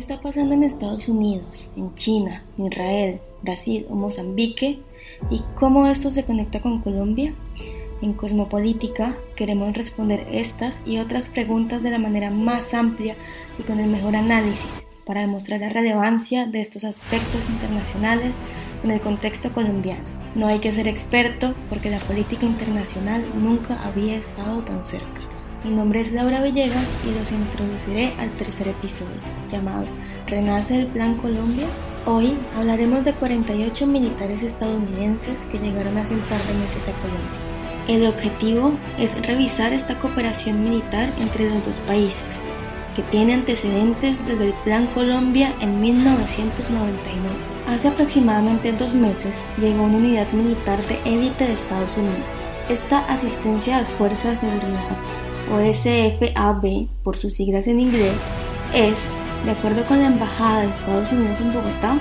está pasando en Estados Unidos, en China, Israel, Brasil o Mozambique y cómo esto se conecta con Colombia? En Cosmopolítica queremos responder estas y otras preguntas de la manera más amplia y con el mejor análisis para demostrar la relevancia de estos aspectos internacionales en el contexto colombiano. No hay que ser experto porque la política internacional nunca había estado tan cerca. Mi nombre es Laura Villegas y los introduciré al tercer episodio, llamado ¿Renace el Plan Colombia? Hoy hablaremos de 48 militares estadounidenses que llegaron hace un par de meses a Colombia. El objetivo es revisar esta cooperación militar entre los dos países, que tiene antecedentes desde el Plan Colombia en 1999. Hace aproximadamente dos meses llegó una unidad militar de élite de Estados Unidos. Esta asistencia de Fuerza de Seguridad o SFAB por sus siglas en inglés, es, de acuerdo con la Embajada de Estados Unidos en Bogotá,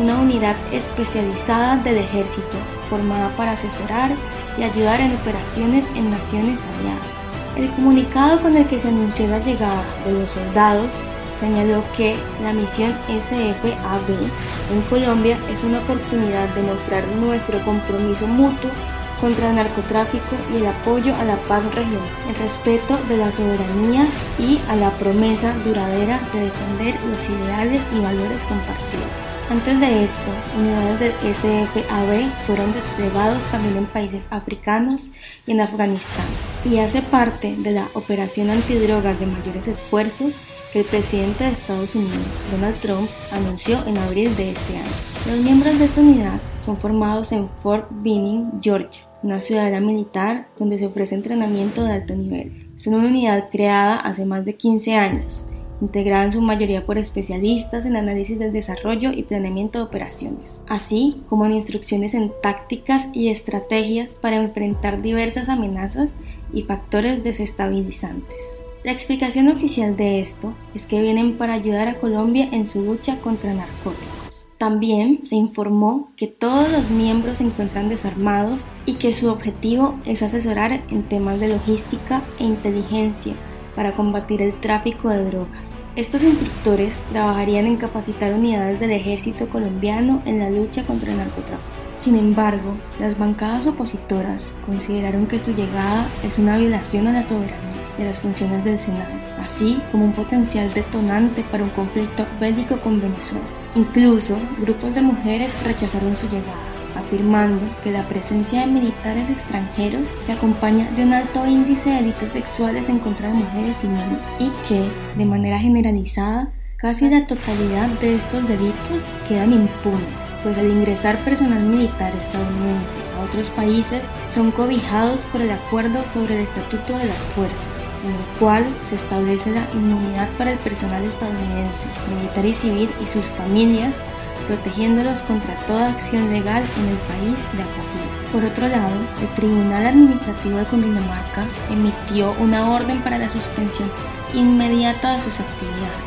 una unidad especializada del ejército formada para asesorar y ayudar en operaciones en naciones aliadas. El comunicado con el que se anunció la llegada de los soldados señaló que la misión SFAB en Colombia es una oportunidad de mostrar nuestro compromiso mutuo contra el narcotráfico y el apoyo a la paz regional, el respeto de la soberanía y a la promesa duradera de defender los ideales y valores compartidos. Antes de esto, unidades del SFAB fueron desplegados también en países africanos y en Afganistán, y hace parte de la operación antidrogas de mayores esfuerzos que el presidente de Estados Unidos, Donald Trump, anunció en abril de este año. Los miembros de esta unidad son formados en Fort Benning, Georgia, una ciudadela militar donde se ofrece entrenamiento de alto nivel. Es una unidad creada hace más de 15 años, integrada en su mayoría por especialistas en análisis del desarrollo y planeamiento de operaciones, así como en instrucciones en tácticas y estrategias para enfrentar diversas amenazas y factores desestabilizantes. La explicación oficial de esto es que vienen para ayudar a Colombia en su lucha contra narcóticos. También se informó que todos los miembros se encuentran desarmados y que su objetivo es asesorar en temas de logística e inteligencia para combatir el tráfico de drogas. Estos instructores trabajarían en capacitar unidades del ejército colombiano en la lucha contra el narcotráfico. Sin embargo, las bancadas opositoras consideraron que su llegada es una violación a la soberanía de las funciones del Senado, así como un potencial detonante para un conflicto bélico con Venezuela. Incluso grupos de mujeres rechazaron su llegada, afirmando que la presencia de militares extranjeros se acompaña de un alto índice de delitos sexuales en contra de mujeres y niños y que, de manera generalizada, casi la totalidad de estos delitos quedan impunes, pues al ingresar personal militar estadounidense a otros países son cobijados por el acuerdo sobre el Estatuto de las Fuerzas en el cual se establece la inmunidad para el personal estadounidense, militar y civil y sus familias, protegiéndolos contra toda acción legal en el país de acogida. Por otro lado, el Tribunal Administrativo de Cundinamarca emitió una orden para la suspensión inmediata de sus actividades.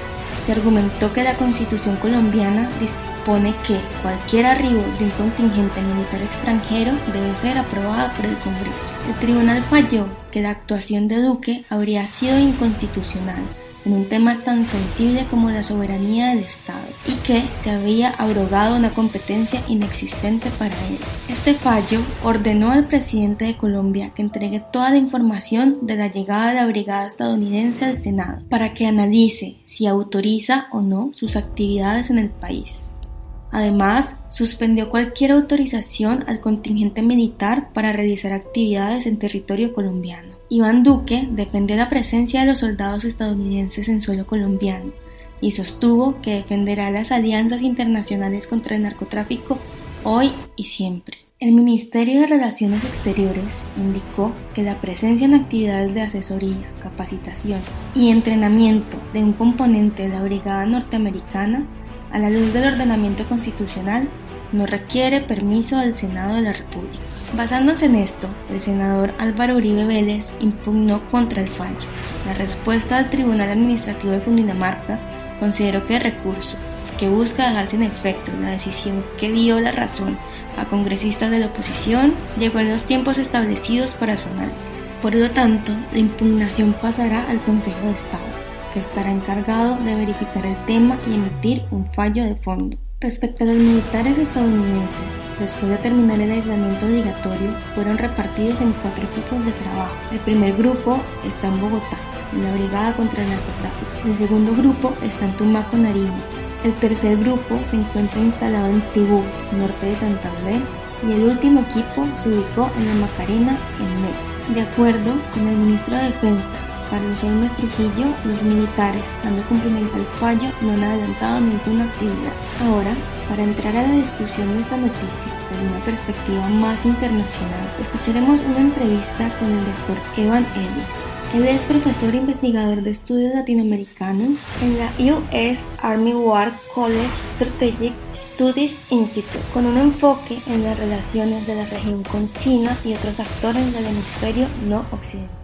Se argumentó que la Constitución colombiana dispone que cualquier arribo de un contingente militar extranjero debe ser aprobado por el Congreso. El tribunal falló que la actuación de Duque habría sido inconstitucional en un tema tan sensible como la soberanía del Estado y que se había abrogado una competencia inexistente para él. Este fallo ordenó al presidente de Colombia que entregue toda la información de la llegada de la brigada estadounidense al Senado para que analice si autoriza o no sus actividades en el país. Además, suspendió cualquier autorización al contingente militar para realizar actividades en territorio colombiano. Iván Duque defendió la presencia de los soldados estadounidenses en suelo colombiano y sostuvo que defenderá las alianzas internacionales contra el narcotráfico hoy y siempre. El Ministerio de Relaciones Exteriores indicó que la presencia en actividades de asesoría, capacitación y entrenamiento de un componente de la Brigada Norteamericana a la luz del ordenamiento constitucional, no requiere permiso del Senado de la República. Basándose en esto, el senador Álvaro Uribe Vélez impugnó contra el fallo. La respuesta del Tribunal Administrativo de Cundinamarca consideró que el recurso, que busca dejar sin efecto la decisión que dio la razón a congresistas de la oposición, llegó en los tiempos establecidos para su análisis. Por lo tanto, la impugnación pasará al Consejo de Estado. que estará encargado de verificar el tema y emitir un fallo de fondo. Respecto a los militares estadounidenses, después de terminar el aislamiento obligatorio, fueron repartidos en cuatro equipos de trabajo. El primer grupo está en Bogotá, en la Brigada contra el Narcotráfico. El segundo grupo está en Tumaco, Nariño. El tercer grupo se encuentra instalado en Tibú, norte de Santander. Y el último equipo se ubicó en la Macarena, en Meta. De acuerdo con el ministro de Defensa, Carlos Olmes Trujillo, los militares, dando cumplimiento al fallo, no han adelantado ninguna actividad. Ahora, para entrar a la discusión de esta noticia desde una perspectiva más internacional, escucharemos una entrevista con el doctor Evan Ellis. Él es profesor investigador de estudios latinoamericanos en la US Army War College Strategic Studies Institute, con un enfoque en las relaciones de la región con China y otros actores del hemisferio no occidental.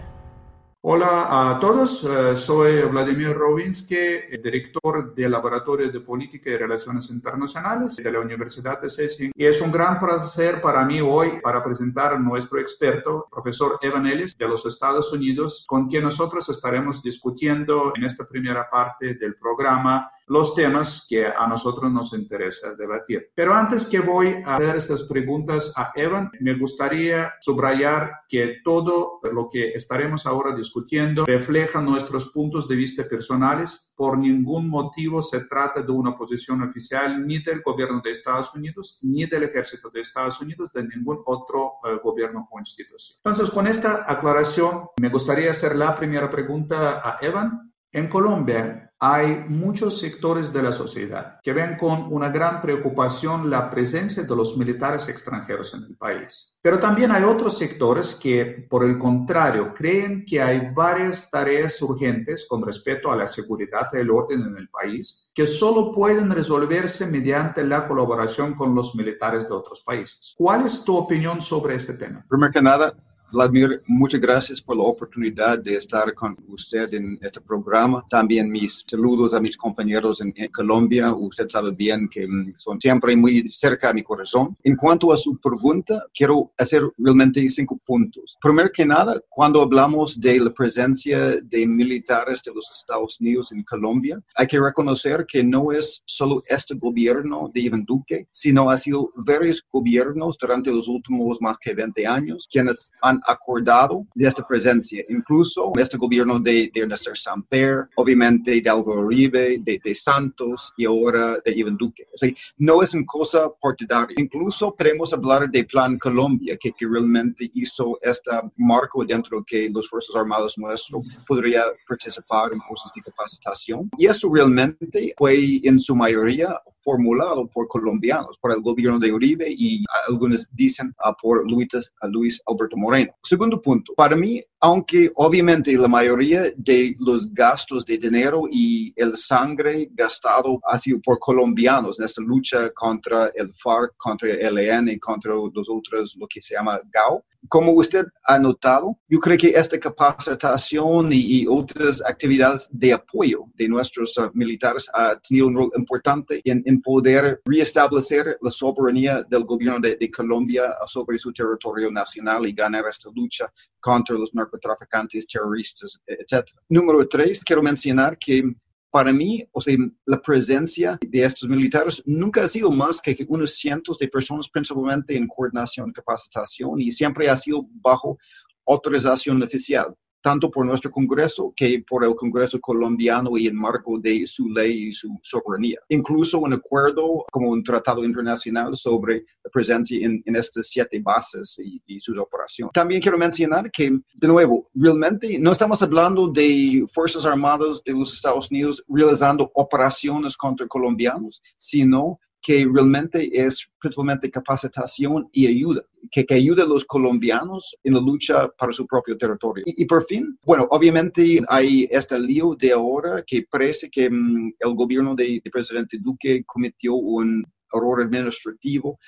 Hola a todos, eh, soy Vladimir Rovinsky, director del Laboratorio de Política y Relaciones Internacionales de la Universidad de Sesing. Y es un gran placer para mí hoy para presentar a nuestro experto, profesor Evan Ellis de los Estados Unidos, con quien nosotros estaremos discutiendo en esta primera parte del programa los temas que a nosotros nos interesa debatir. Pero antes que voy a hacer estas preguntas a Evan, me gustaría subrayar que todo lo que estaremos ahora discutiendo refleja nuestros puntos de vista personales. Por ningún motivo se trata de una posición oficial ni del gobierno de Estados Unidos, ni del ejército de Estados Unidos, de ningún otro eh, gobierno o institución. Entonces, con esta aclaración, me gustaría hacer la primera pregunta a Evan. En Colombia hay muchos sectores de la sociedad que ven con una gran preocupación la presencia de los militares extranjeros en el país. Pero también hay otros sectores que, por el contrario, creen que hay varias tareas urgentes con respecto a la seguridad y el orden en el país que solo pueden resolverse mediante la colaboración con los militares de otros países. ¿Cuál es tu opinión sobre este tema? Primero que Vladimir, muchas gracias por la oportunidad de estar con usted en este programa. También mis saludos a mis compañeros en, Colombia. Usted sabe bien que mm, son siempre muy cerca a mi corazón. En cuanto a su pregunta, quiero hacer realmente cinco puntos. Primero que nada, cuando hablamos de la presencia de militares de los Estados Unidos en Colombia, hay que reconocer que no es solo este gobierno de Iván Duque, sino ha sido varios gobiernos durante los últimos más que 20 años quienes han acordado de esta presencia, incluso este gobierno de, de Ernesto Samper, obviamente de Álvaro Uribe, de, de, Santos y ahora de Iván Duque. O sea, no es una cosa partidaria. Incluso podemos hablar de Plan Colombia, que, que realmente hizo este marco dentro que los Fuerzas Armadas nuestros podría participar en cursos de capacitación. Y eso realmente fue en su mayoría formulado por colombianos, por el gobierno de Uribe y algunos dicen uh, por Luis, Luis Alberto Moreno. Segundo punto, para mí, aunque obviamente la mayoría de los gastos de dinero y el sangre gastado ha sido por colombianos en esta lucha contra el FARC, contra el ELN, contra los otros, lo que se llama GAO, como usted ha notado, yo creo que esta capacitación y, otras actividades de apoyo de nuestros uh, militares ha tenido un rol importante en, poder reestablecer la soberanía del gobierno de, Colombia sobre su territorio nacional y ganar esta lucha contra los narcotraficantes, terroristas, etc. Número tres, quiero mencionar que para mí, o sea, la presencia de estos militares nunca ha sido más que unos cientos de personas, principalmente en coordinación, capacitación, y siempre ha sido bajo autorización oficial tanto por nuestro Congreso que por el Congreso colombiano y en marco de su ley y su soberanía. Incluso un acuerdo como un tratado internacional sobre la presencia en, estas siete bases y, y sus operaciones. También quiero mencionar que, de nuevo, realmente no estamos hablando de Fuerzas Armadas de los Estados Unidos realizando operaciones contra colombianos, sino que realmente es principalmente capacitación y ayuda, que, que ayude a los colombianos en la lucha para su propio territorio. Y, por fin, bueno, obviamente hay este lío de ahora que parece que mm, el gobierno del de presidente Duque cometió un error administrativo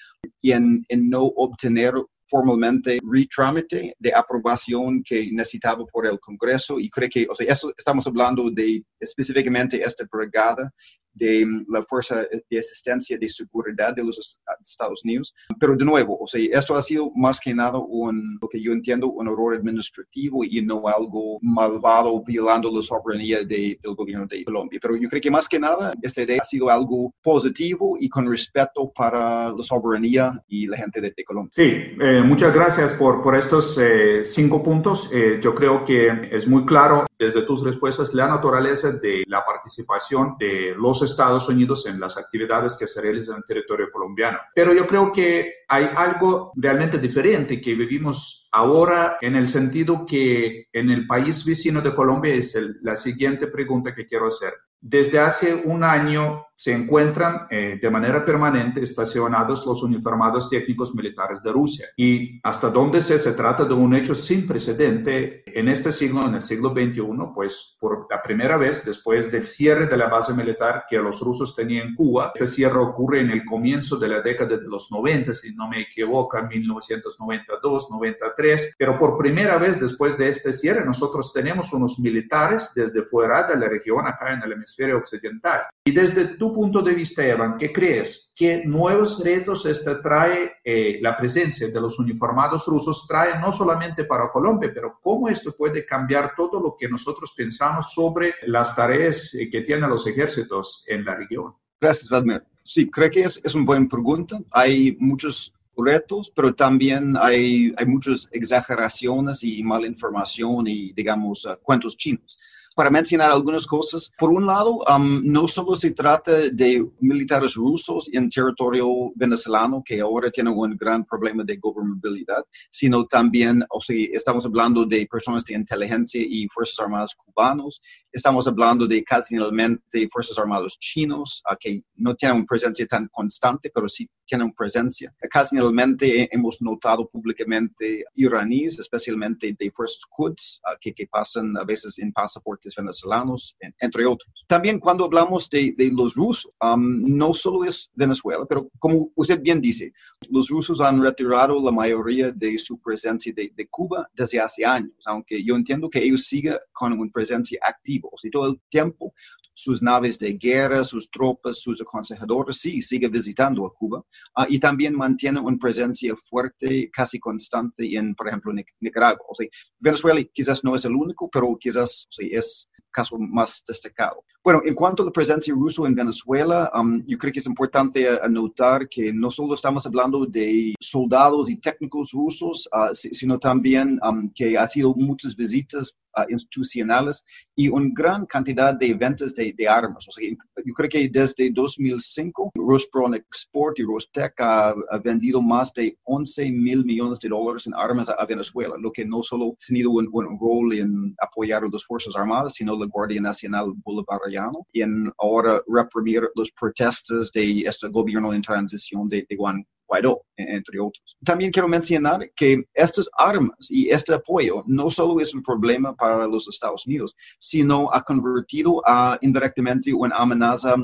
y en, en no obtener formalmente retrámite de aprobación que necesitaba por el Congreso y creo que, o sea, eso estamos hablando de específicamente esta brigada de mm, la Fuerza de Asistencia de Seguridad de los Estados Unidos. Pero de nuevo, o sea, esto ha sido más que nada un, lo que yo entiendo, un error administrativo y no algo malvado violando la soberanía del gobierno de Colombia. Pero yo creo que más que nada, esta idea ha sido algo positivo y con respeto para la soberanía y la gente de, Colombia. Sí, eh, muchas gracias por, por estos eh, cinco puntos. Eh, yo creo que es muy claro desde tus respuestas la naturaleza de la participación de los Estados Unidos en las actividades que se realizan en territorio colombiano. Pero yo creo que hay algo realmente diferente que vivimos ahora en el sentido que en el país vecino de Colombia es la siguiente pregunta que quiero hacer. Desde hace un año se encuentran eh, de manera permanente estacionados los uniformados técnicos militares de Rusia. Y hasta donde se, se trata de un hecho sin precedente en este siglo, en el siglo XXI, pues por la primera vez después del cierre de la base militar que los rusos tenían en Cuba, este cierre ocurre en el comienzo de la década de los 90, si no me equivoco, en 1992, 93, pero por primera vez después de este cierre nosotros tenemos unos militares desde fuera de la región acá en el hemisferio occidental. Y desde tu punto de vista, Evan, ¿qué crees? ¿Qué nuevos retos este trae eh, la presencia de los uniformados rusos? Trae no solamente para Colombia, pero cómo esto puede cambiar todo lo que nosotros pensamos sobre las tareas eh, que tienen los ejércitos en la región? Gracias, Vladimir. Sí, creo que es, es una buena pregunta. Hay muchos retos, pero también hay, hay muchas exageraciones y mala información y, digamos, uh, cuentos chinos para mencionar algunas cosas. Por un lado, um, no solo se trata de militares rusos en territorio venezolano que ahora tienen un gran problema de gobernabilidad, sino también, o sea, estamos hablando de personas de inteligencia y fuerzas armadas cubanos, estamos hablando de ocasionalmente fuerzas armadas chinos uh, que no tienen una presencia tan constante, pero sí tienen presencia. Ocasionalmente hemos notado públicamente iraníes, especialmente de fuerzas Quds, uh, que, que pasan a veces en pasaporte venezolanos, entre otros. También cuando hablamos de, los rusos, um, no solo es Venezuela, pero como usted bien dice, los rusos han retirado la mayoría de su presencia de, Cuba desde hace años, aunque yo entiendo que ellos siguen con una presencia activa, o sea, todo el tiempo sus naves de guerra, sus tropas, sus aconsejadores, sí, sigue visitando a Cuba uh, y también mantiene una presencia fuerte, casi constante en, por ejemplo, Nicaragua. O sea, Venezuela quizás no es el único, pero quizás es caso más destacado. Bueno, en cuanto a la presencia rusa en Venezuela, um, yo creo que es importante anotar que no solo estamos hablando de soldados y técnicos rusos, uh, sino también um, que ha sido muchas visitas uh, institucionales y una gran cantidad de ventas de, armas. O sea, yo creo que desde 2005, Rospron Export y Rostec ha, vendido más de 11 mil millones de dólares en armas a, Venezuela, lo que no solo ha tenido un, un rol en apoyar a las Fuerzas Armadas, sino la Guardia Nacional Bolivariana y en ahora reprimir las protestas de este gobierno en transición de, de Juan Guaidó, entre otros. También quiero mencionar que estas armas y este apoyo no solo es un problema para los Estados Unidos, sino ha convertido a indirectamente una amenaza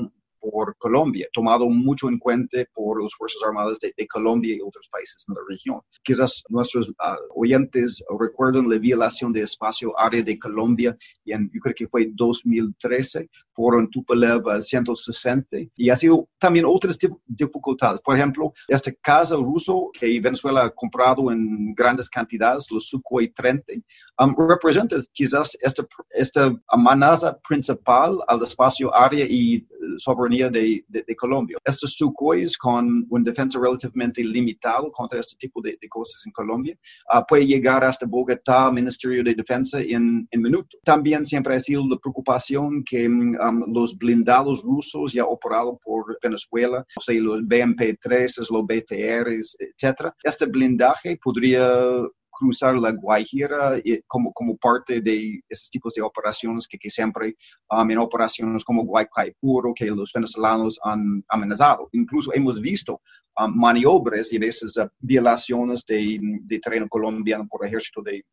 por Colombia, tomado mucho en cuenta por las Fuerzas Armadas de, Colombia y otros países en la región. Quizás nuestros uh, oyentes recuerdan la violación de espacio área de Colombia en, yo creo que fue 2013 por un Tupolev 160 y ha sido también otras dificultades. Por ejemplo, este caso ruso que Venezuela ha comprado en grandes cantidades, los Sukhoi 30, um, representa quizás esta, esta amenaza principal al espacio área y soberanía de, de, Colombia. Estos Sukhois con una defensa relativamente limitada contra este tipo de, cosas en Colombia uh, puede llegar hasta Bogotá, Ministerio de Defensa, en, en minutos. También siempre ha sido la preocupación que um, los blindados rusos ya operados por Venezuela, o sea, los BMP-3, los BTRs, etcétera. Este blindaje podría cruzar la Guajira como, como parte de esos tipos de operaciones que, que siempre um, en operaciones como Guaycaipuro que los venezolanos han amenazado. Incluso hemos visto um, maniobras y veces uh, violaciones de, de, terreno colombiano por el ejército de,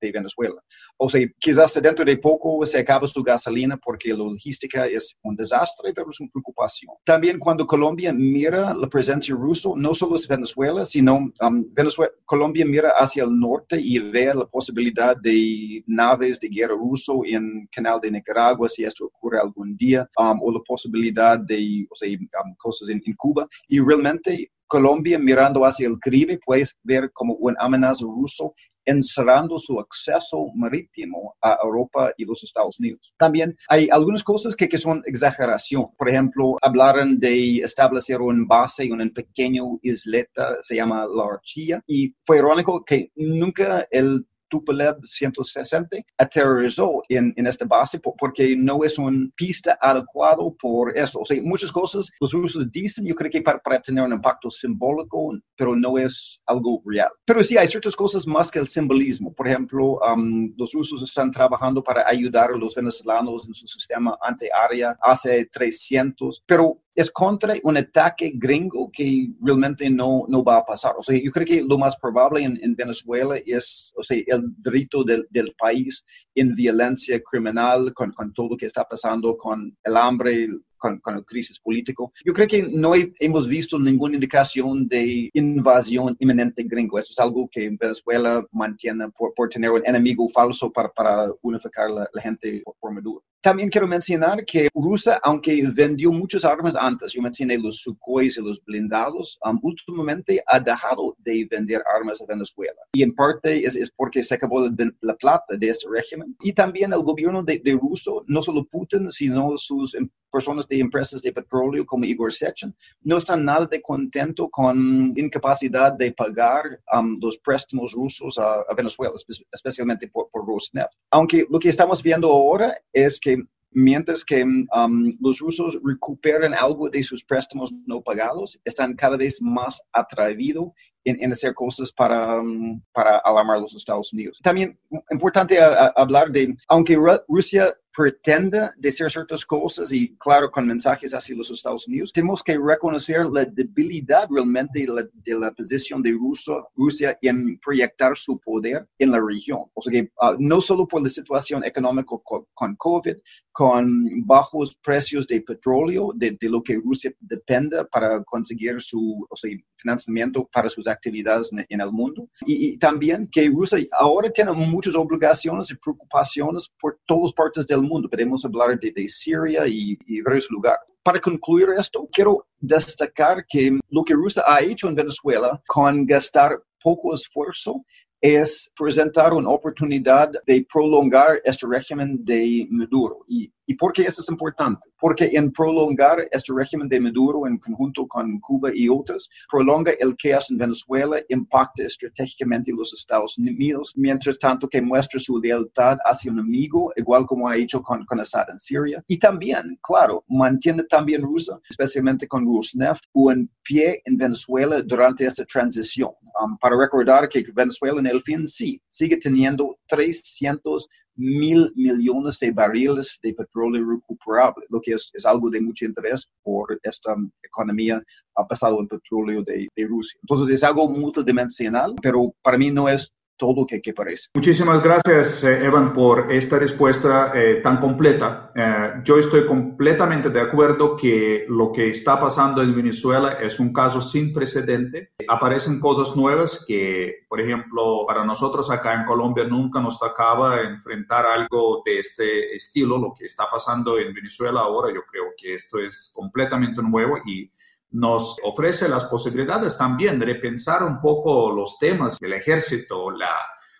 de, Venezuela. O sea, quizás dentro de poco se acaba su gasolina porque la logística es un desastre, pero es una preocupación. También cuando Colombia mira la presencia rusa, no solo es Venezuela, sino um, Venezuela, Colombia mira hacia el norte y ve la posibilidad de naves de guerra ruso en canal de Nicaragua, si esto ocurre algún día, um, o la posibilidad de o sea, um, cosas en, en Cuba. Y realmente Colombia mirando hacia el Caribe puedes ver como una amenaza ruso encerrando su acceso marítimo a Europa y los Estados Unidos. También hay algunas cosas que, que son exageración. Por ejemplo, hablaron de establecer un base en un pequeño isleta, se llama La Archilla, y fue irónico que nunca el Tupolev 160 aterrizó en, en esta base porque no es una pista adecuado por eso. O sea, muchas cosas los rusos dicen, yo creo que para, para tener un impacto simbólico, pero no es algo real. Pero sí, hay ciertas cosas más que el simbolismo. Por ejemplo, um, los rusos están trabajando para ayudar a los venezolanos en su sistema antiaérea hace 300, pero es contra un ataque gringo que realmente no, no va a pasar. O sea, yo creo que lo más probable en, en Venezuela es o sea, el grito del, del, país en violencia criminal, con, con todo lo que está pasando, con el hambre, con, con, el crisis político. Yo creo que no hemos visto ninguna indicación de invasión inminente gringo. Eso es algo que Venezuela mantiene por, por tener un enemigo falso para, para unificar la, la gente por, por Maduro. También quiero mencionar que Rusia, aunque vendió muchas armas antes, yo mencioné los Sukhois y los blindados, um, últimamente ha dejado de vender armas a Venezuela. Y en parte es, es porque se acabó la, la, plata de este régimen. Y también el gobierno de, de Rusia, no solo Putin, sino sus em, personas de empresas de petróleo como Igor Sechin, no están nada de contento con incapacidad de pagar um, los préstamos rusos a, Venezuela, especialmente por, por Rosneft. Aunque lo que estamos viendo ahora es que mientras que um, los rusos recuperan algo de sus préstamos no pagados, están cada vez más atrevidos en, hacer cosas para, um, para alarmar a los Estados Unidos. También importante hablar de, aunque Rusia pretenda decir ciertas cosas y claro, con mensajes hacia los Estados Unidos, tenemos que reconocer la debilidad realmente de la, de la posición de Rusia, Rusia en proyectar su poder en la región. O sea que uh, no solo por la situación económica con, con COVID, con bajos precios de petróleo, de, de, lo que Rusia depende para conseguir su o sea, financiamiento para sus actividades en, en el mundo. Y, y, también que Rusia ahora tiene muchas obligaciones y preocupaciones por todas partes del mundo. Podemos hablar de, de Siria y, y varios lugares. Para concluir esto, quiero destacar que lo que Rusia ha hecho en Venezuela con gastar poco esfuerzo es presentar una oportunidad de prolongar este régimen de Maduro. ¿Y, ¿Y por qué esto es importante? Porque en prolongar este régimen de Maduro en conjunto con Cuba y otros, prolonga el hace en Venezuela, impacta estratégicamente los Estados Unidos, mientras tanto que muestra su lealtad hacia un amigo, igual como ha hecho con, con Assad en Siria. Y también, claro, mantiene también Rusia, especialmente con Rosneft, un pie en Venezuela durante esta transición. Um, para recordar que Venezuela en el fin sí sigue teniendo 300 mil millones de barriles de petróleo recuperable, lo que es, es, algo de mucho interés por esta economía basada en petróleo de, de Rusia. Entonces es algo multidimensional, pero para mí no es todo que, que parece. Muchísimas gracias, eh, Evan, por esta respuesta eh, tan completa. Eh, yo estoy completamente de acuerdo que lo que está pasando en Venezuela es un caso sin precedente. Aparecen cosas nuevas que, por ejemplo, para nosotros acá en Colombia nunca nos tocaba enfrentar algo de este estilo. Lo que está pasando en Venezuela ahora, yo creo que esto es completamente nuevo y nos ofrece las posibilidades también de repensar un poco los temas del ejército,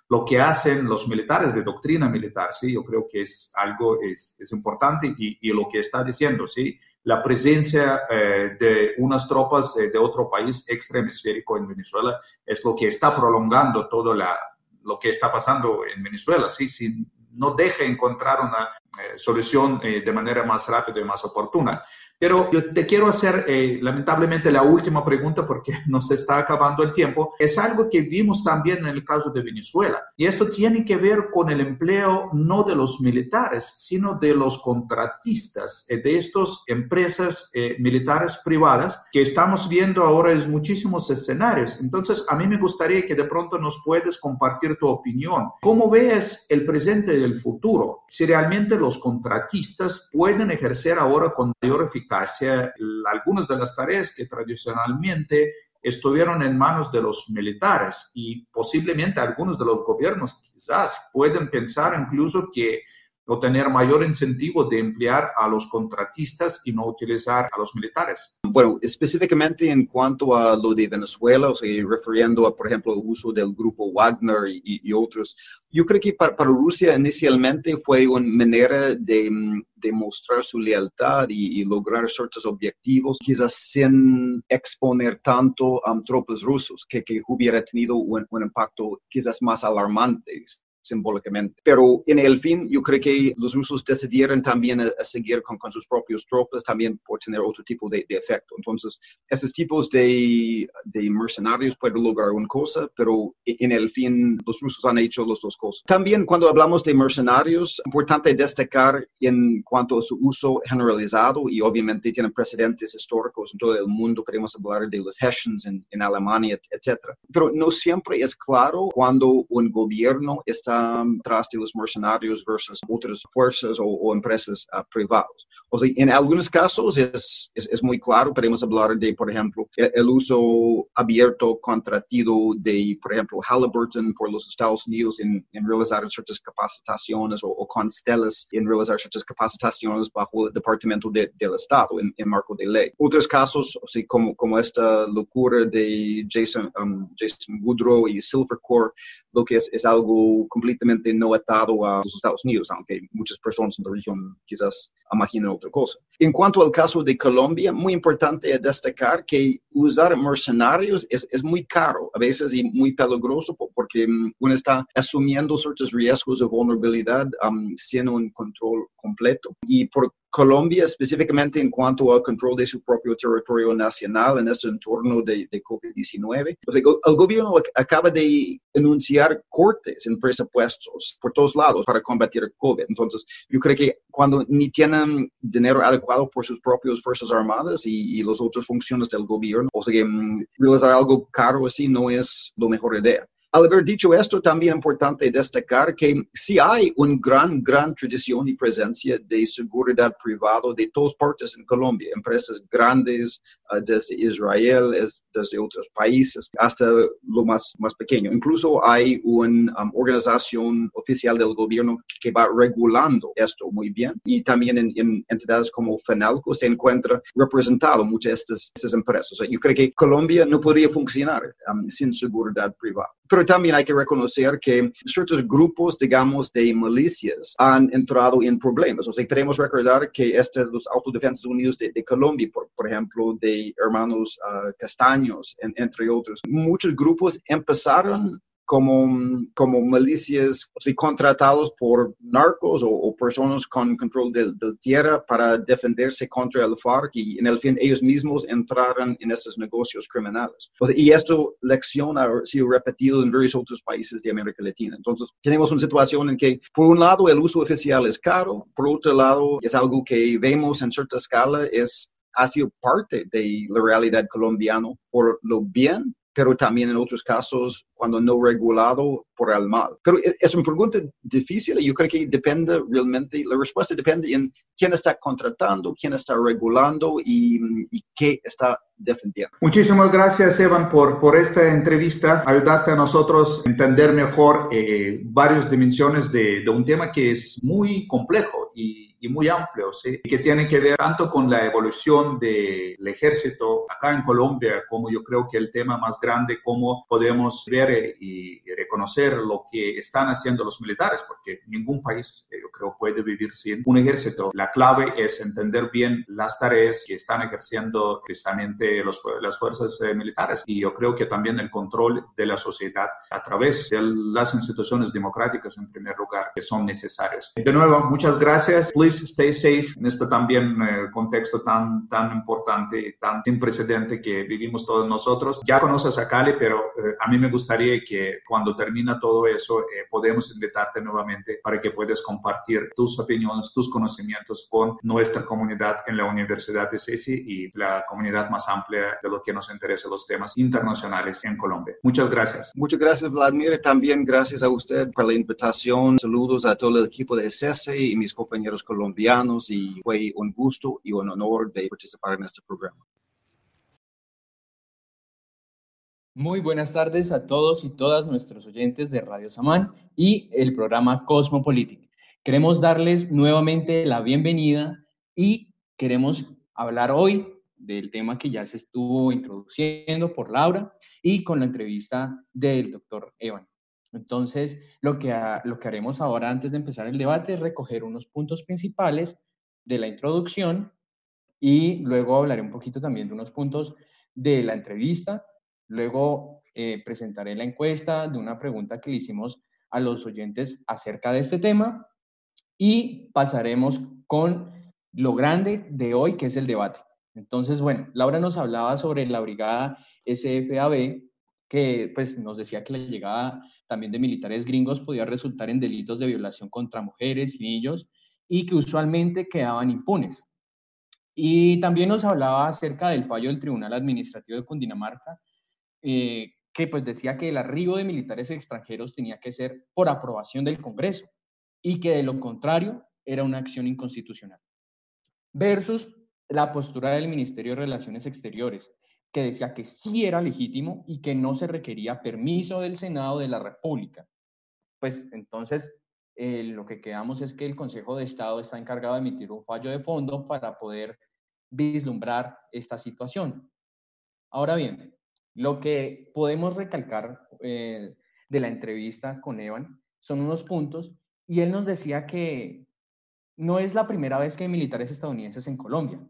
lo que hacen los militares de doctrina militar, ¿sí? Yo creo que es algo, es, importante y, lo que está diciendo, ¿sí? La presencia eh, de unas tropas eh, de otro país extrahemisférico en Venezuela es lo que está prolongando todo la, lo que está pasando en Venezuela, ¿sí? Si no deja encontrar una solución de manera más rápida y más oportuna. Pero yo te quiero hacer, eh, lamentablemente, la última pregunta porque nos está acabando el tiempo. Es algo que vimos también en el caso de Venezuela. Y esto tiene que ver con el empleo no de los militares, sino de los contratistas, eh, de estas empresas eh, militares privadas que estamos viendo ahora en muchísimos escenarios. Entonces, a mí me gustaría que de pronto nos puedes compartir tu opinión. ¿Cómo ves el presente y el futuro? Si realmente los contratistas pueden ejercer ahora con mayor eficacia algunas de las tareas que tradicionalmente estuvieron en manos de los militares y posiblemente algunos de los gobiernos quizás pueden pensar incluso que o tener mayor incentivo de emplear a los contratistas y no utilizar a los militares. Bueno, específicamente en cuanto a lo de Venezuela, o sea, refiriendo a, por ejemplo, el uso del grupo Wagner y, otros, yo creo que para, Rusia inicialmente fue una manera de, de mostrar su lealtad y, lograr ciertos objetivos, quizás sin exponer tanto a tropas rusos, que, que hubiera tenido un, un impacto quizás más alarmante simbólicamente. Pero en el fin, yo creo que los rusos decidieron también a, seguir con, con, sus propios tropas, también por tener otro tipo de, efecto. Entonces, esos tipos de, de, mercenarios pueden lograr una cosa, pero en el fin, los rusos han hecho las dos cosas. También cuando hablamos de mercenarios, importante destacar en cuanto a su uso generalizado y obviamente tienen precedentes históricos en todo el mundo. Queremos hablar de los Hessians en, en Alemania, etc. Pero no siempre es claro cuando un gobierno está tras de los mercenarios versus otras fuerzas o, empresas uh, privadas. O sea, en algunos casos es, es, muy claro, podemos hablar de, por ejemplo, e, el, uso abierto, contratido de, por ejemplo, Halliburton por los Estados Unidos en, realizar ciertas capacitaciones o, Constellas en realizar ciertas capacitaciones bajo el Departamento del Estado en, marco de ley. Otros casos, así como, como esta locura de Jason, um, Jason Woodrow y Silvercore, lo que es, es algo completamente no atado a los Estados Unidos, aunque muchas personas en la región quizás imaginen otra cosa. En cuanto al caso de Colombia, muy importante destacar que usar mercenarios es, es muy caro a veces y muy peligroso porque mm, uno está asumiendo ciertos riesgos de vulnerabilidad um, sin un control completo. Y por Colombia, específicamente en cuanto al control de su propio territorio nacional en este entorno de, de COVID-19. el gobierno acaba de anunciar cortes en presupuestos por todos lados para combatir COVID. Entonces, yo creo que cuando ni tienen dinero adecuado por sus propias Fuerzas Armadas y, y las otras funciones del gobierno, o sea, mm, realizar algo caro así no es la mejor idea. Al haber dicho esto, también es importante destacar que sí hay una gran, gran tradición y presencia de seguridad privada de todas partes en Colombia, empresas grandes ah, desde Israel, desde otros países, hasta lo más, pequeño. Incluso hay una um, organización oficial del gobierno que va regulando esto muy bien y también en, entidades como FENALCO se encuentra representado muchas de estas, empresas. yo creo que Colombia no podría funcionar um, sin seguridad privada. También hay que reconocer que ciertos grupos, digamos, de milicias han entrado en problemas. O sea, queremos recordar que este, los Autodefensas Unidos de, Colombia, por, por, ejemplo, de hermanos uh, Castaños, entre otros, muchos grupos empezaron como, como milicias contratados por narcos o, personas con control de, tierra para defenderse contra el FARC y en el fin ellos mismos entraron en estos negocios criminales. y esto lección ha sido repetido en varios otros países de América Latina. Entonces tenemos una situación en que por un lado el uso oficial es caro, por otro lado es algo que vemos en cierta escala es ha sido parte de la realidad colombiana por lo bien pero también en otros casos cuando no regulado por el mal. Pero e, es una pregunta difícil y yo creo que depende realmente, la respuesta depende en quién está contratando, quién está regulando y, qué está defendiendo. Muchísimas gracias, Evan, por, por esta entrevista. Ayudaste a nosotros a entender mejor eh, varias dimensiones de, de un tema que es muy complejo y y, muy amplios, ¿sí? que tienen que ver tanto con la evolución del ejército acá en Colombia, como yo creo que el tema más grande, cómo podemos ver y reconocer lo que están haciendo los militares, porque ningún país, eh, yo creo, puede vivir sin un ejército. La clave es entender bien las tareas que están ejerciendo precisamente los, las fuerzas eh, militares y yo creo que también el control de la sociedad a través de las instituciones democráticas en primer lugar que son necesarias. De nuevo, muchas gracias. Please stay safe en este también eh, contexto tan, tan importante y tan sin precedente que vivimos todos nosotros. Ya conoces a Cali, pero eh, a mí me gustaría que cuando termina todo eso eh, podemos invitarte nuevamente para que puedas compartir tus opiniones, tus conocimientos con nuestra comunidad en la Universidad de CECI y la comunidad más amplia de lo que nos interesa los temas internacionales en Colombia. Muchas gracias. Muchas gracias, Vladimir. También gracias a usted por la invitación. Saludos a todo el equipo de CECI y mis compañeros colombianos y fue un gusto y un honor participar en este programa. Muy buenas tardes a todos y todas nuestros oyentes de Radio Samán y el programa Cosmopolitic. Queremos darles nuevamente la bienvenida y queremos hablar hoy del tema que ya se estuvo introduciendo por Laura y con la entrevista del doctor Evan. Entonces, lo que, lo que haremos ahora antes de empezar el debate es recoger unos puntos principales de la introducción y luego hablaré un poquito también de unos puntos de la entrevista. Luego eh, presentaré la encuesta de una pregunta que le hicimos a los oyentes acerca de este tema y pasaremos con lo grande de hoy, que es el debate. Entonces, bueno, Laura nos hablaba sobre la brigada SFAB, que pues nos decía que la llegada también de militares gringos podía resultar en delitos de violación contra mujeres y niños y que usualmente quedaban impunes. Y también nos hablaba acerca del fallo del Tribunal Administrativo de Cundinamarca, eh, que pues decía que el arribo de militares extranjeros tenía que ser por aprobación del Congreso y que de lo contrario era una acción inconstitucional. Versus la postura del Ministerio de Relaciones Exteriores, que decía que sí era legítimo y que no se requería permiso del Senado de la República. Pues entonces eh, lo que quedamos es que el Consejo de Estado está encargado de emitir un fallo de fondo para poder vislumbrar esta situación. Ahora bien, lo que podemos recalcar eh, de la entrevista con Evan son unos puntos y él nos decía que no es la primera vez que hay militares estadounidenses en Colombia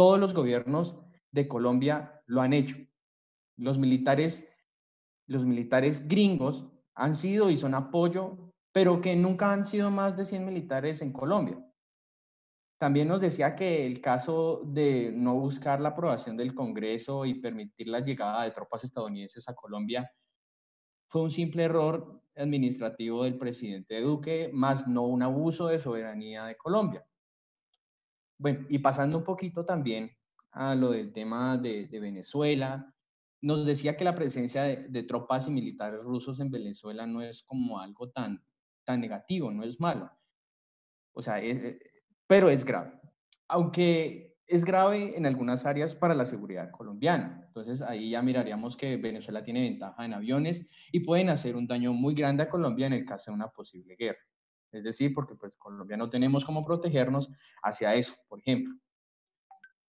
todos los gobiernos de Colombia lo han hecho. Los militares, los militares gringos han sido y son apoyo, pero que nunca han sido más de 100 militares en Colombia. También nos decía que el caso de no buscar la aprobación del Congreso y permitir la llegada de tropas estadounidenses a Colombia fue un simple error administrativo del presidente Duque, más no un abuso de soberanía de Colombia. Bueno, y pasando un poquito también a lo del tema de, Venezuela, nos decía que la presencia de, tropas y militares rusos en Venezuela no es como algo tan, tan negativo, no es malo. O sea, eh, pero es grave. Aunque es grave en algunas áreas para la seguridad colombiana. Entonces ahí ya miraríamos que Venezuela tiene ventaja en aviones y pueden hacer un daño muy grande a Colombia en el caso de una posible guerra. Es decir, porque pues Colombia no tenemos cómo protegernos hacia eso, por ejemplo.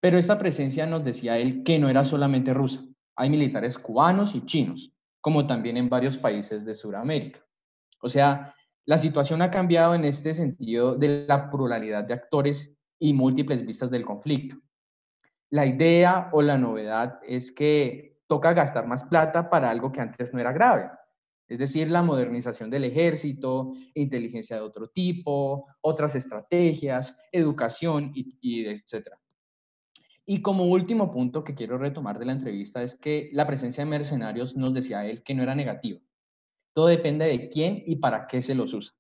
Pero esta presencia nos decía él que no era solamente rusa. Hay militares cubanos y chinos, como también en varios países de Sudamérica. O sea, la situación ha cambiado en este sentido de la pluralidad de actores y múltiples vistas del conflicto. La idea o la novedad es que toca gastar más plata para algo que antes no era grave es decir, la modernización del ejército, inteligencia de otro tipo, otras estrategias, educación, y, y etc. Y como último punto que quiero retomar de la entrevista es que la presencia de mercenarios nos decía él que no era negativa. Todo depende de quién y para qué se los usa.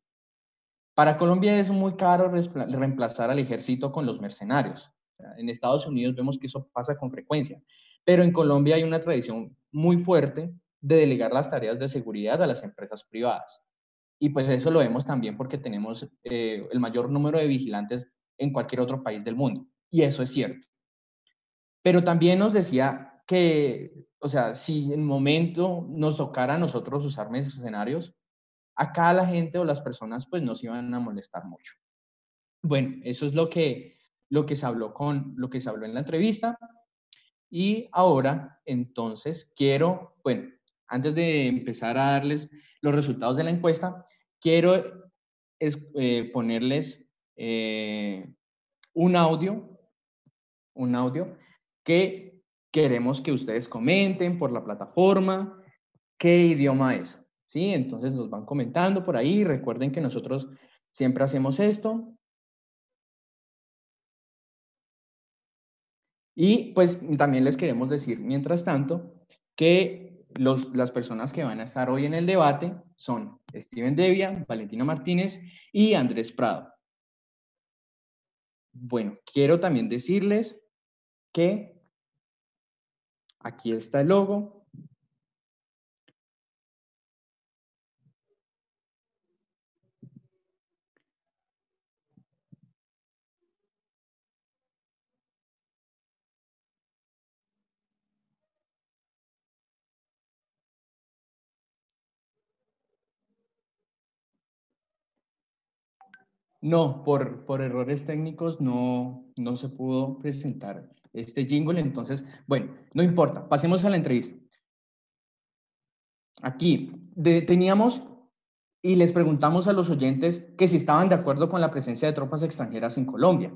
Para Colombia es muy caro reemplazar al ejército con los mercenarios. En Estados Unidos vemos que eso pasa con frecuencia, pero en Colombia hay una tradición muy fuerte de delegar las tareas de seguridad a las empresas privadas. Y pues eso lo vemos también porque tenemos eh, el mayor número de vigilantes en cualquier otro país del mundo. Y eso es cierto. Pero también nos decía que, o sea, si en momento nos tocara a nosotros usar escenarios, acá la gente o las personas pues nos iban a molestar mucho. Bueno, eso es lo que, lo que se habló con, lo que se habló en la entrevista. Y ahora, entonces, quiero, bueno, antes de empezar a darles los resultados de la encuesta, quiero es, eh, ponerles eh, un audio, un audio que queremos que ustedes comenten por la plataforma qué idioma es. ¿Sí? Entonces nos van comentando por ahí. Recuerden que nosotros siempre hacemos esto. Y pues también les queremos decir, mientras tanto, que los, las personas que van a estar hoy en el debate son Steven Devia, Valentina Martínez y Andrés Prado. Bueno, quiero también decirles que aquí está el logo, No, por, por errores técnicos no, no se pudo presentar este jingle, entonces, bueno, no importa, pasemos a la entrevista. Aquí teníamos y les preguntamos a los oyentes que si estaban de acuerdo con la presencia de tropas extranjeras en Colombia.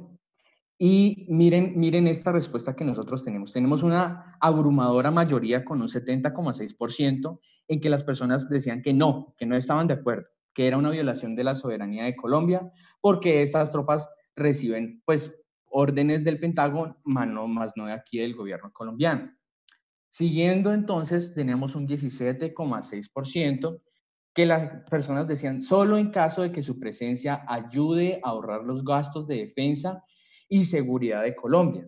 Y miren, miren esta respuesta que nosotros tenemos. Tenemos una abrumadora mayoría con un 70,6% en que las personas decían que no, que no estaban de acuerdo que era una violación de la soberanía de Colombia, porque estas tropas reciben pues órdenes del Pentágono, más no de aquí del gobierno colombiano. Siguiendo entonces, tenemos un 17,6% que las personas decían solo en caso de que su presencia ayude a ahorrar los gastos de defensa y seguridad de Colombia.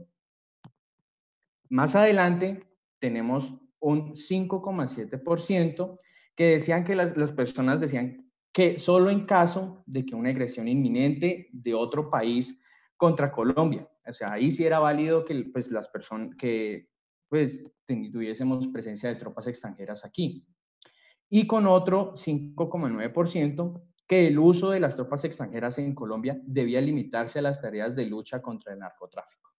Más adelante tenemos un 5,7% que decían que las, las personas decían que solo en caso de que una agresión inminente de otro país contra Colombia, o sea, ahí sí era válido que pues, las personas, que pues tuviésemos presencia de tropas extranjeras aquí. Y con otro 5,9% que el uso de las tropas extranjeras en Colombia debía limitarse a las tareas de lucha contra el narcotráfico.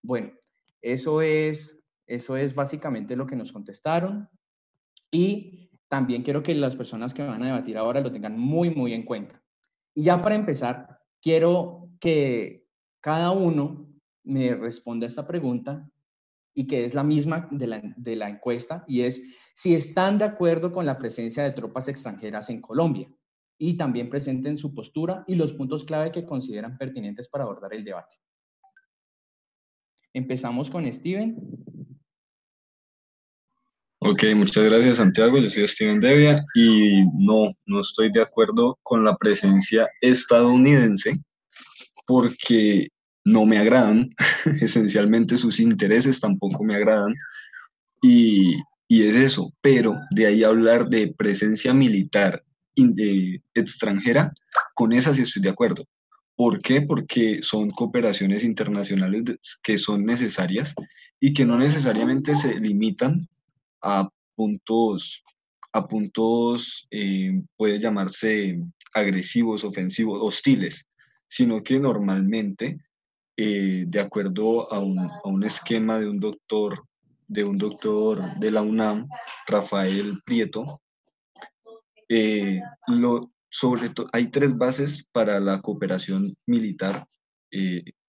Bueno, eso es, eso es básicamente lo que nos contestaron. Y también quiero que las personas que van a debatir ahora lo tengan muy, muy en cuenta. Y ya para empezar, quiero que cada uno me responda esta pregunta y que es la misma de la, de la encuesta, y es si están de acuerdo con la presencia de tropas extranjeras en Colombia y también presenten su postura y los puntos clave que consideran pertinentes para abordar el debate. Empezamos con Steven. Ok, muchas gracias Santiago. Yo soy Steven Devia y no, no estoy de acuerdo con la presencia estadounidense porque no me agradan, esencialmente sus intereses tampoco me agradan y, y es eso, pero de ahí hablar de presencia militar de, extranjera, con esa sí estoy de acuerdo. ¿Por qué? Porque son cooperaciones internacionales que son necesarias y que no necesariamente se limitan a puntos, a puntos eh, puede llamarse agresivos, ofensivos, hostiles, sino que normalmente, eh, de acuerdo a un, a un, esquema de un doctor, de un doctor de la UNAM, Rafael Prieto, eh, lo, sobre hay tres bases para la cooperación militar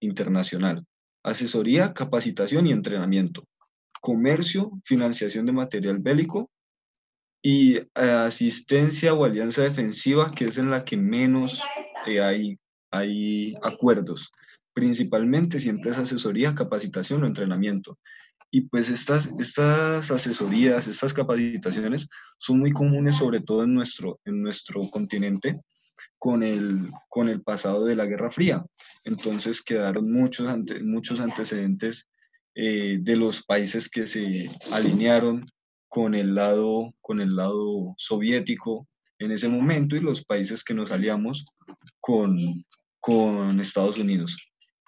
internacional. Asesoría, capacitación y entrenamiento comercio, financiación de material bélico y eh, asistencia o alianza defensiva, que es en la que menos eh, hay, hay acuerdos. Principalmente siempre es asesoría, capacitación o entrenamiento. Y pues estas, estas asesorías, estas capacitaciones son muy comunes, sobre todo en nuestro, en nuestro continente, con el, con el pasado de la Guerra Fría. Entonces quedaron muchos, ante, muchos antecedentes eh, de los países que se alinearon con el, lado, con el lado soviético en ese momento y los países que nos aliamos con, con Estados Unidos.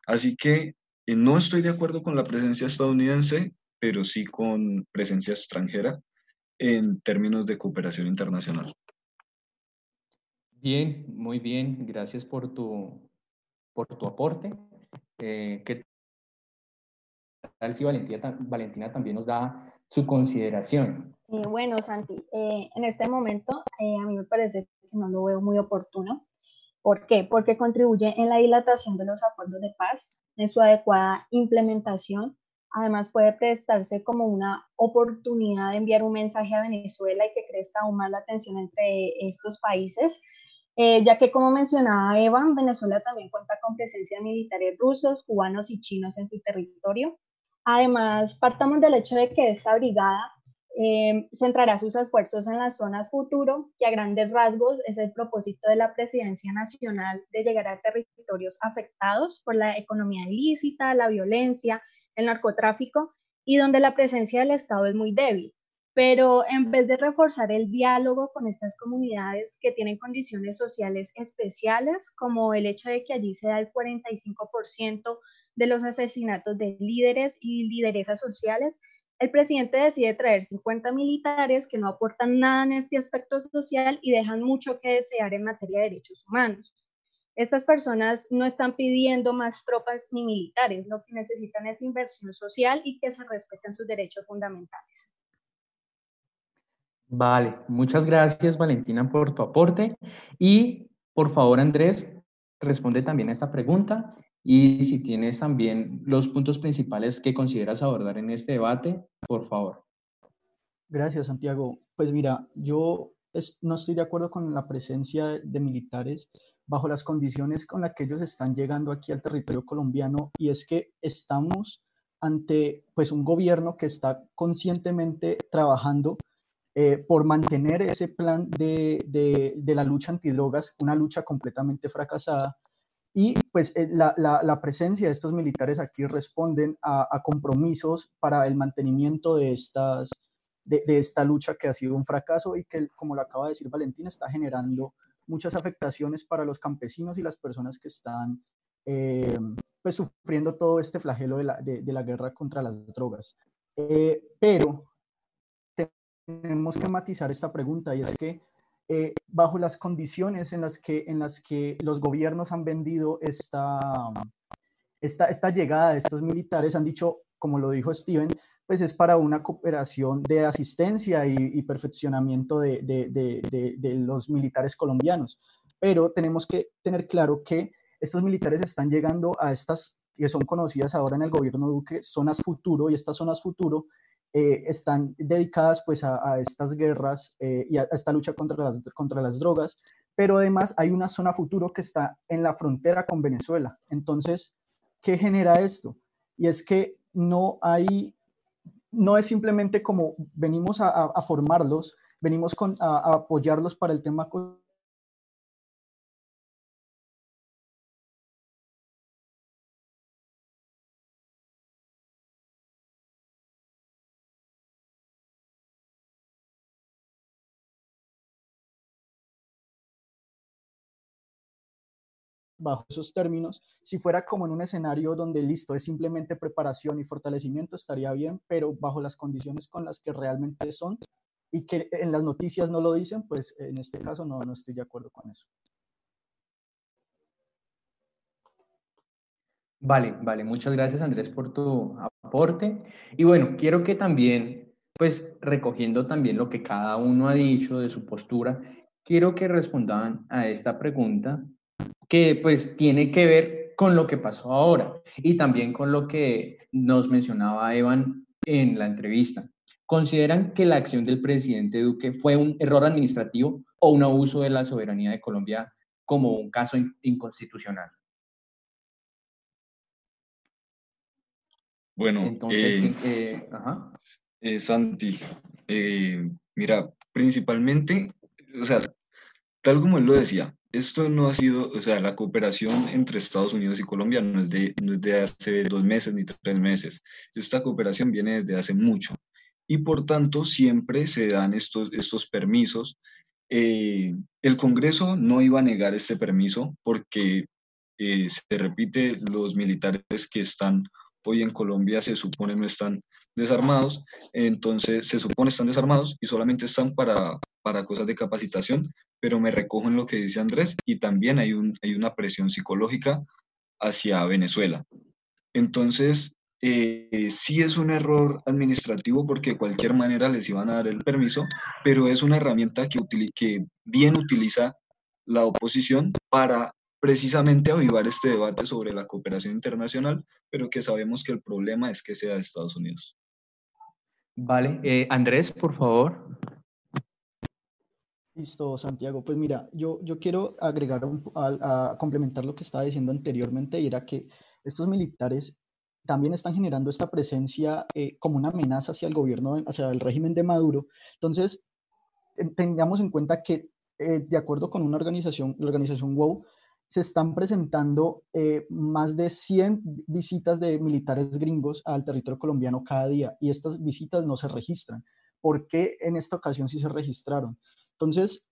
Así que eh, no estoy de acuerdo con la presencia estadounidense, pero sí con presencia extranjera en términos de cooperación internacional. Bien, muy bien. Gracias por tu, por tu aporte. Eh, ¿Qué tal si Valentina, Valentina también nos da su consideración? bueno, Santi, eh, en este momento eh, a mí me parece que no lo veo muy oportuno. ¿Por qué? Porque contribuye en la dilatación de los acuerdos de paz, en su adecuada implementación. Además, puede prestarse como una oportunidad de enviar un mensaje a Venezuela y que crezca aún más la tensión entre estos países eh, ya que como mencionaba Evan, Venezuela también cuenta con presencia de militares rusos, cubanos y chinos en su territorio. Además, partamos del hecho de que esta brigada eh, centrará sus esfuerzos en las zonas futuro, que a grandes rasgos es el propósito de la presidencia nacional de llegar a territorios afectados por la economía ilícita, la violencia, el narcotráfico y donde la presencia del Estado es muy débil. Pero en vez de reforzar el diálogo con estas comunidades que tienen condiciones sociales especiales, como el hecho de que allí se da el 45% de los asesinatos de líderes y lideresas sociales, el presidente decide traer 50 militares que no aportan nada en este aspecto social y dejan mucho que desear en materia de derechos humanos. Estas personas no están pidiendo más tropas ni militares, lo que necesitan es inversión social y que se respeten sus derechos fundamentales. Vale, muchas gracias Valentina por tu aporte y por favor Andrés, responde también a esta pregunta y si tienes también los puntos principales que consideras abordar en este debate, por favor. Gracias Santiago. Pues mira, yo no estoy de acuerdo con la presencia de militares bajo las condiciones con las que ellos están llegando aquí al territorio colombiano y es que estamos ante pues un gobierno que está conscientemente trabajando eh, por mantener ese plan de, de, la lucha antidrogas, una lucha completamente fracasada. Y pues eh, la, la, presencia de estos militares aquí responden a, compromisos para el mantenimiento de, estas, de, esta lucha que ha sido un fracaso y que, como lo acaba de decir Valentina, está generando muchas afectaciones para los campesinos y las personas que están eh, pues, sufriendo todo este flagelo de la, de, la guerra contra las drogas. pero tenemos que matizar esta pregunta y es que eh, bajo las condiciones en las que, en las que los gobiernos han vendido esta, esta, llegada de estos militares, han dicho, como lo dijo Steven, pues es para una cooperación de asistencia y, perfeccionamiento de, de, de, los militares colombianos. Pero tenemos que tener claro que estos militares están llegando a estas que son conocidas ahora en el gobierno Duque, zonas futuro, y estas zonas futuro eh, están dedicadas pues a, estas guerras eh, y a, esta lucha contra las, contra las drogas, pero además hay una zona futuro que está en la frontera con Venezuela. Entonces, ¿qué genera esto? Y es que no hay, no es simplemente como venimos a, formarlos, venimos con, a, apoyarlos para el tema bajo esos términos. Si fuera como en un escenario donde listo es simplemente preparación y fortalecimiento, estaría bien, pero bajo las condiciones con las que realmente son y que en las noticias no lo dicen, pues en este caso no, no estoy de acuerdo con eso. Vale, vale, muchas gracias Andrés por tu aporte. Y bueno, quiero que también, pues recogiendo también lo que cada uno ha dicho de su postura, quiero que respondan a esta pregunta que pues tiene que ver con lo que pasó ahora y también con lo que nos mencionaba Evan en la entrevista. ¿Consideran que la acción del presidente Duque fue un error administrativo o un abuso de la soberanía de Colombia como un caso inconstitucional? Bueno, entonces, eh, eh, eh, Santi, mira, principalmente, o sea, tal como él lo decía, esto no ha sido, o sea, la cooperación entre Estados Unidos y Colombia no es de, no es de hace dos meses ni tres meses. Esta cooperación viene desde hace mucho y por tanto siempre se dan estos, estos permisos. Eh, el Congreso no iba a negar este permiso porque, eh, se repite, los militares que están hoy en Colombia se supone no están desarmados, entonces se supone están desarmados y solamente están para, para cosas de capacitación, pero me recojo en lo que dice Andrés y también hay, un, hay una presión psicológica hacia Venezuela. Entonces, eh, sí es un error administrativo porque de cualquier manera les iban a dar el permiso, pero es una herramienta que, que bien utiliza la oposición para precisamente avivar este debate sobre la cooperación internacional, pero que sabemos que el problema es que sea de Estados Unidos. Vale, eh, Andrés, por favor. Listo, Santiago. Pues mira, yo, yo quiero agregar a, complementar lo que estaba diciendo anteriormente y era que estos militares también están generando esta presencia eh, como una amenaza hacia el gobierno, hacia el régimen de Maduro. Entonces, tengamos en cuenta que, eh, de acuerdo con una organización, la organización WOW, se están presentando eh, más de 100 visitas de militares gringos al territorio colombiano cada día y estas visitas no se registran. ¿Por qué en esta ocasión sí se registraron? Entonces,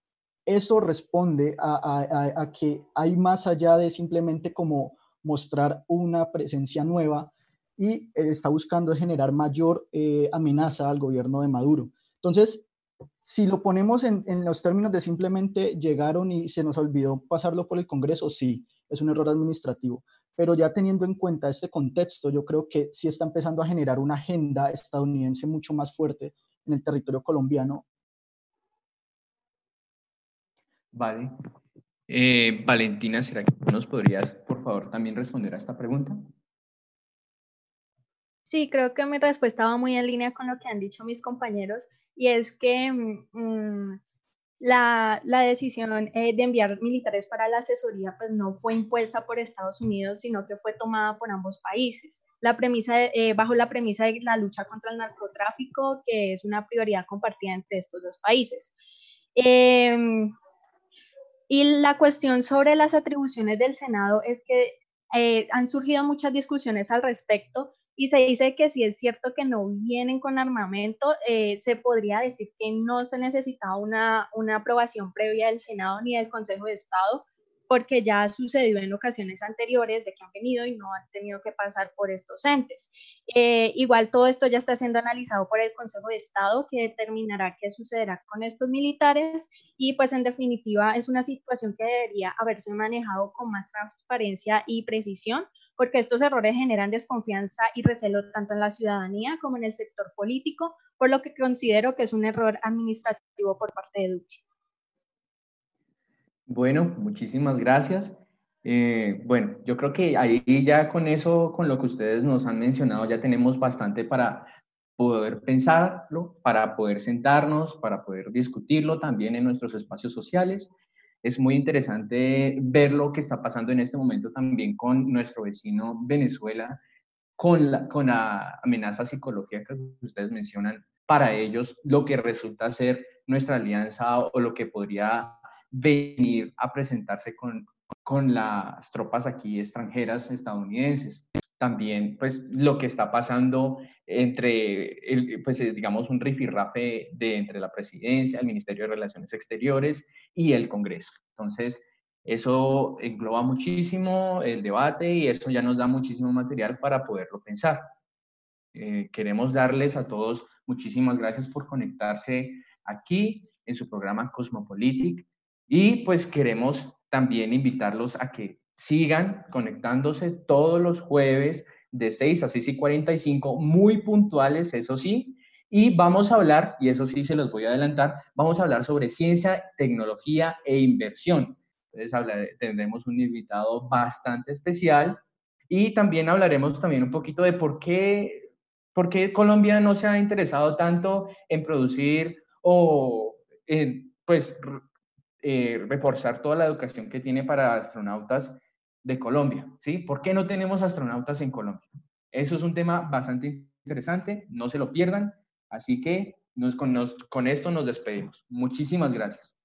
eso responde a, que hay más allá de simplemente como mostrar una presencia nueva, y está buscando generar mayor eh, amenaza al gobierno de Maduro. Entonces, si lo ponemos en, los términos de simplemente llegaron y se nos olvidó pasarlo por el Congreso, sí, es un error administrativo. Pero ya teniendo en cuenta este contexto, yo creo que sí está empezando a generar una agenda estadounidense mucho más fuerte en el territorio colombiano. Vale. Eh, Valentina, ¿será que nos podrías, por favor, también responder a esta pregunta? Sí, creo que mi respuesta va muy en línea con lo que han dicho mis compañeros y es que mm, mm, la, decisión eh, de enviar militares para la asesoría pues no fue impuesta por Estados Unidos, sino que fue tomada por ambos países. La premisa eh, bajo la premisa de la lucha contra el narcotráfico, que es una prioridad compartida entre estos dos países. Em, y la cuestión sobre las atribuciones del Senado es que eh, han surgido muchas discusiones al respecto y se dice que si es cierto que no vienen con armamento, eh, se podría decir que no se necesitaba una, una aprobación previa del Senado ni del Consejo de Estado, porque ya ha sucedido en ocasiones anteriores de que han venido y no han tenido que pasar por estos entes. Eh, igual todo esto ya está siendo analizado por el Consejo de Estado que determinará qué sucederá con estos militares y pues en definitiva es una situación que debería haberse manejado con más transparencia y precisión porque estos errores generan desconfianza y recelo tanto en la ciudadanía como en el sector político, por lo que considero que es un error administrativo por parte de Duque. Bueno, muchísimas gracias. Eh, bueno, yo creo que ahí ya con eso, con lo que ustedes nos han mencionado, ya tenemos bastante para poder pensarlo, para poder sentarnos, para poder discutirlo también en nuestros espacios sociales es muy interesante ver lo que está pasando en este momento también con nuestro vecino Venezuela, con la, con la amenaza psicológica que ustedes mencionan. Para ellos, lo que resulta ser nuestra alianza o lo que podría venir a presentarse con, con las tropas aquí extranjeras estadounidenses también pues lo que está pasando entre, el, pues digamos, un rifirrafe de entre la presidencia, el Ministerio de Relaciones Exteriores y el Congreso. Entonces, eso engloba muchísimo el debate y eso ya nos da muchísimo material para poderlo pensar. Eh, queremos darles a todos muchísimas gracias por conectarse aquí en su programa Cosmopolitic y pues queremos también invitarlos a que sigan conectándose todos los jueves de 6 a 6 y 45, muy puntuales, eso sí. Y vamos a hablar, y eso sí se los voy a adelantar, vamos a hablar sobre ciencia, tecnología e inversión. Entonces tendremos un invitado bastante especial y también hablaremos también un poquito de por qué, por qué Colombia no se ha interesado tanto en producir o en, pues eh, reforzar toda la educación que tiene para astronautas de Colombia, ¿sí? ¿Por qué no tenemos astronautas en Colombia? Eso es un tema bastante interesante, no se lo pierdan, así que nos, con, con esto nos despedimos. Muchísimas gracias.